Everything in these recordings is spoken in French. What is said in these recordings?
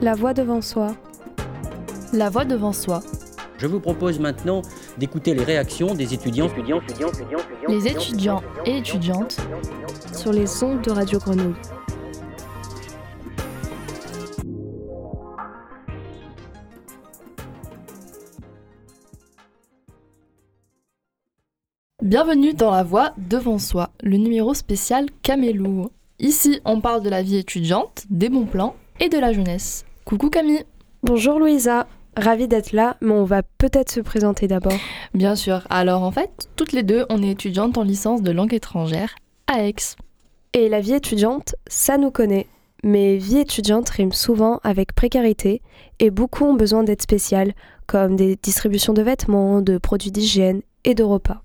La voix devant soi. La voix devant soi. Je vous propose maintenant d'écouter les réactions des étudiants, étudiants, étudiants, étudiants, Les étudiants et étudiantes sur les ondes de Radio Grenouille. Bienvenue dans La Voix devant soi, le numéro spécial Camélou. Ici, on parle de la vie étudiante, des bons plans et de la jeunesse. Coucou Camille Bonjour Louisa, ravie d'être là, mais on va peut-être se présenter d'abord. Bien sûr, alors en fait, toutes les deux, on est étudiantes en licence de langue étrangère à Aix. Et la vie étudiante, ça nous connaît. Mais vie étudiante rime souvent avec précarité et beaucoup ont besoin d'aide spéciale, comme des distributions de vêtements, de produits d'hygiène et de repas.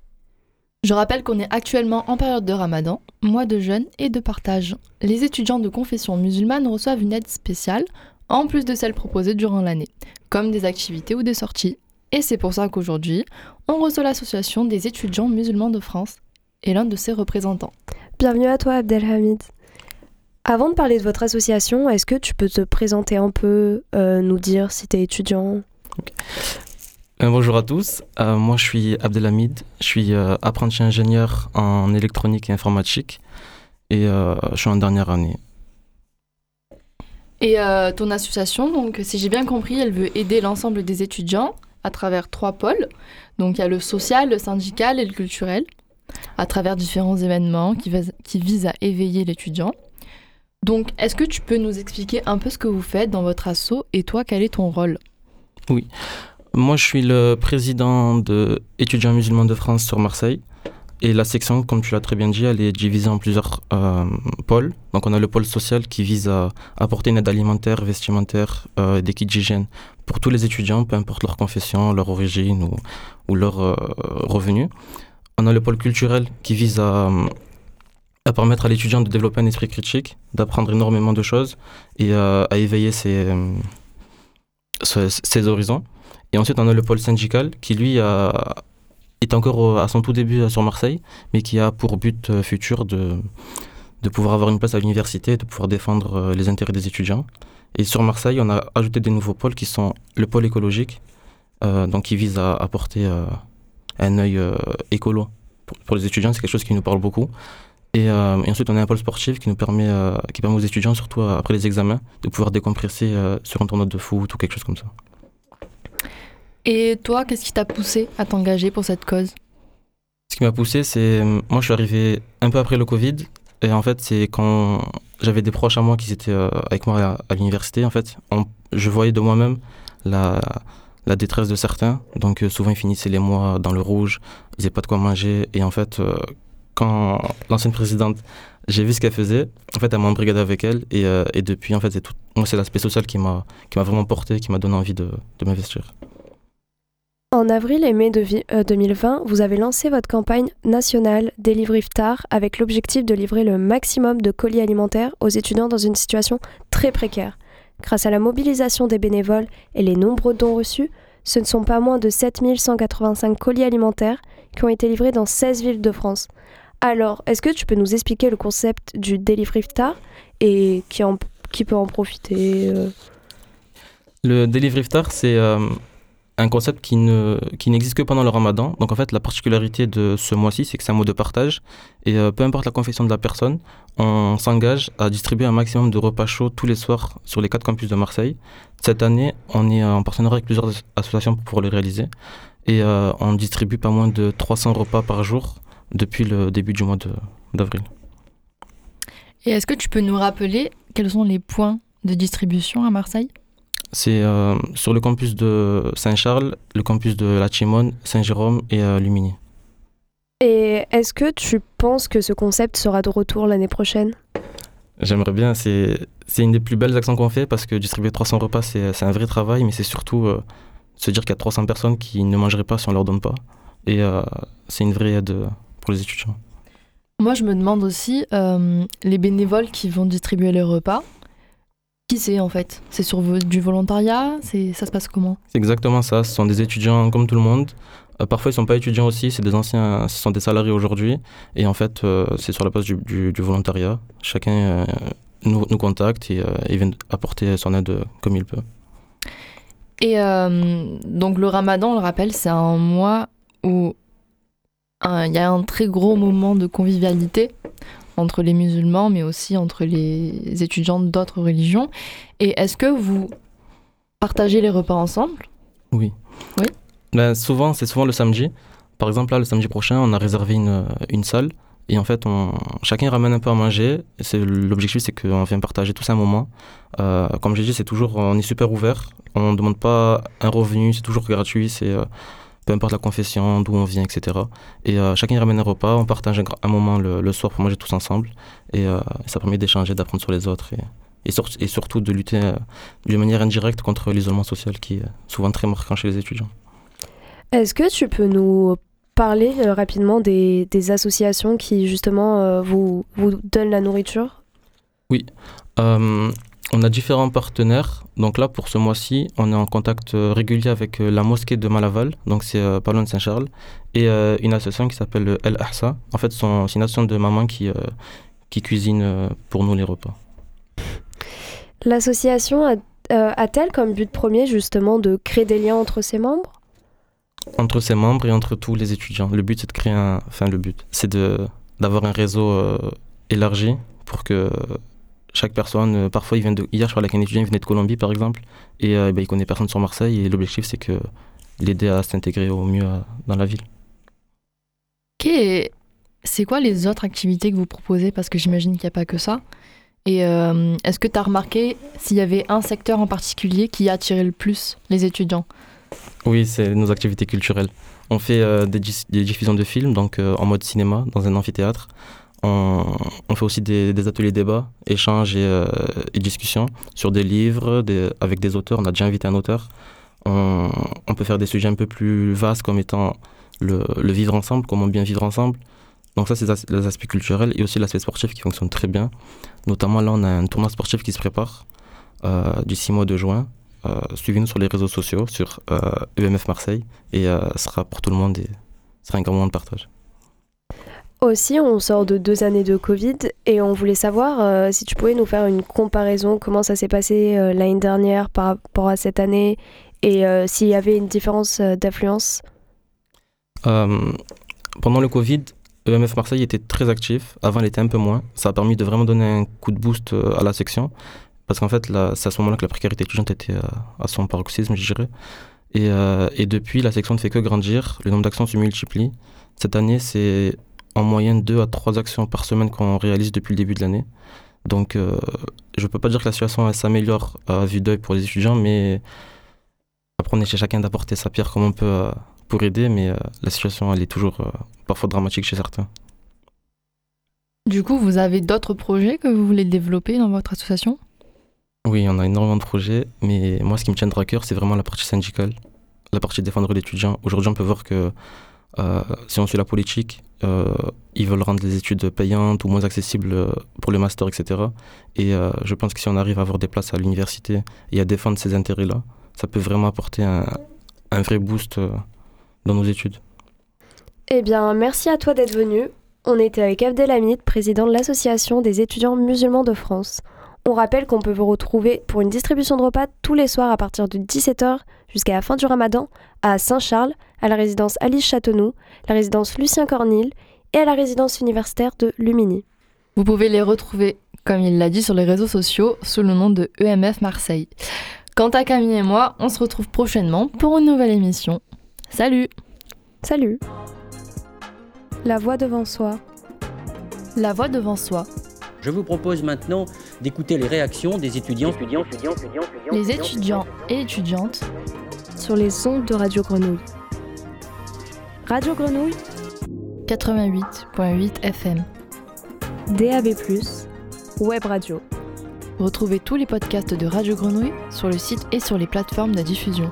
Je rappelle qu'on est actuellement en période de ramadan, mois de jeûne et de partage. Les étudiants de confession musulmane reçoivent une aide spéciale, en plus de celle proposée durant l'année, comme des activités ou des sorties. Et c'est pour ça qu'aujourd'hui, on reçoit l'association des étudiants musulmans de France et l'un de ses représentants. Bienvenue à toi Abdelhamid. Avant de parler de votre association, est-ce que tu peux te présenter un peu, euh, nous dire si tu es étudiant bonjour à tous, Euh, moi je suis Abdelhamid, je suis euh, apprenti ingénieur en électronique et informatique et euh, je suis en dernière année. Et euh, ton association, donc si j'ai bien compris, elle veut aider l'ensemble des étudiants à travers trois pôles. Donc il y a le social, le syndical et le culturel, à travers différents événements qui, qui visent à éveiller l'étudiant. Donc est-ce que tu peux nous expliquer un peu ce que vous faites dans votre asso et toi, quel est ton rôle? Moi je suis le président de étudiants musulmans de France sur Marseille et la section, comme tu l'as très bien dit, elle est divisée en plusieurs euh, pôles. Donc on a le pôle social qui vise à apporter une aide alimentaire, vestimentaire, euh, des kits d'hygiène pour tous les étudiants, peu importe leur confession, leur origine ou, leur euh, revenu. On a le pôle culturel qui vise à, permettre à l'étudiant de développer un esprit critique, d'apprendre énormément de choses et euh, à éveiller ses horizons. Et ensuite, on a le pôle syndical qui, lui, est encore à son tout début euh, sur Marseille, mais qui a pour but euh, futur de, de pouvoir avoir une place à l'université, de pouvoir défendre euh, les intérêts des étudiants. Et sur Marseille, on a ajouté des nouveaux pôles qui sont le pôle écologique, donc qui vise à apporter un œil écolo pour, les étudiants. C'est quelque chose qui nous parle beaucoup. Et, et ensuite, on a un pôle sportif qui nous permet, qui permet aux étudiants, surtout après les examens, de pouvoir décompresser sur un tournoi de foot ou quelque chose comme ça. Et toi, qu'est-ce qui t'a poussé à t'engager pour cette cause Ce qui m'a poussé, c'est. Moi, je suis arrivé un peu après le Covid. Et en fait, c'est quand j'avais des proches à moi qui étaient euh, avec moi à, l'université. En fait, je voyais de moi-même la, détresse de certains. Donc, euh, souvent, ils finissaient les mois dans le rouge. Ils n'avaient pas de quoi manger. Et en fait, euh, quand l'ancienne présidente, j'ai vu ce qu'elle faisait, en fait, elle m'a embrigadé avec elle. Et, depuis, en fait, c'est tout. Moi, c'est l'aspect social qui m'a qui m'a vraiment porté, qui m'a donné envie de m'investir. En avril et mai de vi- euh, 2020, vous avez lancé votre campagne nationale Délivre Iftar avec l'objectif de livrer le maximum de colis alimentaires aux étudiants dans une situation très précaire. Grâce à la mobilisation des bénévoles et les nombreux dons reçus, ce ne sont pas moins de 7185 colis alimentaires qui ont été livrés dans 16 villes de France. Alors, est-ce que tu peux nous expliquer le concept du Délivre Iftar et qui, peut en profiter euh, Le Delivery Iftar, c'est euh, un concept qui ne qui n'existe que pendant le ramadan. Donc en fait, la particularité de ce mois-ci, c'est que c'est un mot de partage. Et euh, peu importe la confession de la personne, on s'engage à distribuer un maximum de repas chauds tous les soirs sur les quatre campus de Marseille. Cette année, on est en partenariat avec plusieurs as- associations pour le réaliser. Et euh, on distribue pas moins de 300 repas par jour depuis le début du mois de- d'avril. Et est-ce que tu peux nous rappeler quels sont les points de distribution à Marseille? C'est euh, sur le campus de Saint-Charles, le campus de La Chimone, Saint-Jérôme et euh, Lumini. Et est-ce que tu penses que ce concept sera de retour l'année prochaine? J'aimerais bien, c'est c'est une des plus belles actions qu'on fait parce que distribuer 300 repas, c'est c'est un vrai travail, mais c'est surtout euh, se dire qu'il y a 300 personnes qui ne mangeraient pas si on leur donne pas. Et euh, c'est une vraie aide pour les étudiants. Moi, je me demande aussi, euh, les bénévoles qui vont distribuer les repas, qui c'est en fait C'est sur du volontariat C'est Ça se passe comment? C'est exactement ça, ce sont des étudiants comme tout le monde. Euh, parfois, ils sont pas étudiants aussi, c'est des anciens, ce sont des salariés aujourd'hui. Et en fait, euh, c'est sur la base du, du- du volontariat. Chacun euh, nous, nous contacte et, et vient apporter son aide comme il peut. Et donc le ramadan, on le rappelle, c'est un mois où il y a un très gros moment de convivialité entre les musulmans, mais aussi entre les étudiants d'autres religions. Et est-ce que vous partagez les repas ensemble? Oui. Oui. Ben, souvent, c'est souvent le samedi. Par exemple, là, le samedi prochain, on a réservé une, une salle. Et en fait, on, chacun ramène un peu à manger. L'objectif, c'est qu'on vient partager tous un moment. Euh, comme j'ai dit, c'est toujours, on est super ouvert. On ne demande pas un revenu, c'est toujours gratuit. C'est euh, peu importe la confession, d'où on vient, etc. Et euh, chacun ramène un repas, on partage un, moment le, soir pour manger tous ensemble. Et euh, ça permet d'échanger, d'apprendre sur les autres. Et, et, surtout de lutter euh, d'une manière indirecte contre l'isolement social qui est souvent très marquant chez les étudiants. Est-ce que tu peux nous parler rapidement des, des, associations qui justement vous, vous donnent la nourriture? Oui. On a différents partenaires. Donc là, pour ce mois-ci, on est en contact euh, régulier avec euh, la mosquée de Malaval, donc c'est euh, pas loin de Saint-Charles, et une association qui s'appelle El Ahsa. En fait, c'est une association de mamans qui, qui cuisine pour nous les repas. L'association a-t-elle comme but premier justement de créer des liens entre ses membres? Entre ses membres et entre tous les étudiants. Le but, c'est de créer un... Enfin, le but, c'est d'avoir un réseau élargi pour que chaque personne, euh, parfois, il vient de, hier, je parlais avec un étudiant, il venait de Colombie, par exemple, et euh, bah, il connaît personne sur Marseille, et l'objectif, c'est que l'aider à s'intégrer au mieux euh, dans la ville. Ok, c'est quoi les autres activités que vous proposez? Parce que j'imagine qu'il n'y a pas que ça. Et est-ce que tu as remarqué s'il y avait un secteur en particulier qui attirait le plus les étudiants? Oui, c'est nos activités culturelles. On fait des, des, diffusions de films, donc en mode cinéma, dans un amphithéâtre. On, fait aussi des, ateliers débats, échanges euh, et, discussions sur des livres avec des auteurs. On a déjà invité un auteur. On, peut faire des sujets un peu plus vastes comme étant le, vivre ensemble, comment bien vivre ensemble. Donc ça, c'est les aspects culturels et aussi l'aspect sportif qui fonctionne très bien. Notamment là, on a un tournoi sportif qui se prépare euh, du 6 mois de juin. Euh, Suivez-nous sur les réseaux sociaux, sur EMF Marseille, et ce sera pour tout le monde et ce sera un grand moment de partage. Aussi, on sort de deux années de Covid et on voulait savoir euh, si tu pouvais nous faire une comparaison, comment ça s'est passé euh, l'année dernière par rapport à cette année et euh, s'il y avait une différence d'affluence. pendant le Covid, EMF Marseille était très actif. Avant, il était un peu moins. Ça a permis de vraiment donner un coup de boost à la section. Parce qu'en fait, c'est à ce moment-là que la précarité étudiante était à son paroxysme, je dirais. Et, et depuis, la section ne fait que grandir. Le nombre d'actions se multiplie. Cette année, c'est en moyenne deux à trois actions par semaine qu'on réalise depuis le début de l'année. Donc, euh, je ne peux pas dire que la situation s'améliore à vue d'œil pour les étudiants, mais après, on est chez chacun d'apporter sa pierre comme on peut euh, pour aider, mais euh, la situation, elle est toujours parfois dramatique chez certains. Du coup, vous avez d'autres projets que vous voulez développer dans votre association? Oui, on a énormément de projets, mais moi, ce qui me tiendra à cœur, c'est vraiment la partie syndicale, la partie défendre l'étudiant. Aujourd'hui, on peut voir que si on suit la politique, euh, ils veulent rendre les études payantes ou moins accessibles euh, pour le master, etc. Et euh, je pense que si on arrive à avoir des places à l'université et à défendre ces intérêts-là, ça peut vraiment apporter un, un vrai boost dans nos études. Eh bien, merci à toi d'être venu. On était avec Abdelhamid, président de l'Association des étudiants musulmans de France. On rappelle qu'on peut vous retrouver pour une distribution de repas tous les soirs à partir de 17h jusqu'à la fin du ramadan à Saint-Charles, à la résidence Alice Châteaunoux, la résidence Lucien Cornille et à la résidence universitaire de Lumini. Vous pouvez les retrouver, comme il l'a dit, sur les réseaux sociaux sous le nom de EMF Marseille. Quant à Camille et moi, on se retrouve prochainement pour une nouvelle émission. Salut Salut La voix devant soi. La voix devant soi je vous propose maintenant d'écouter les réactions des étudiants, étudiants, étudiants, étudiants, les étudiants et étudiantes sur les ondes de Radio Grenouille. Radio Grenouille 88.8 FM DAB+, Web Radio. Retrouvez tous les podcasts de Radio Grenouille sur le site et sur les plateformes de diffusion.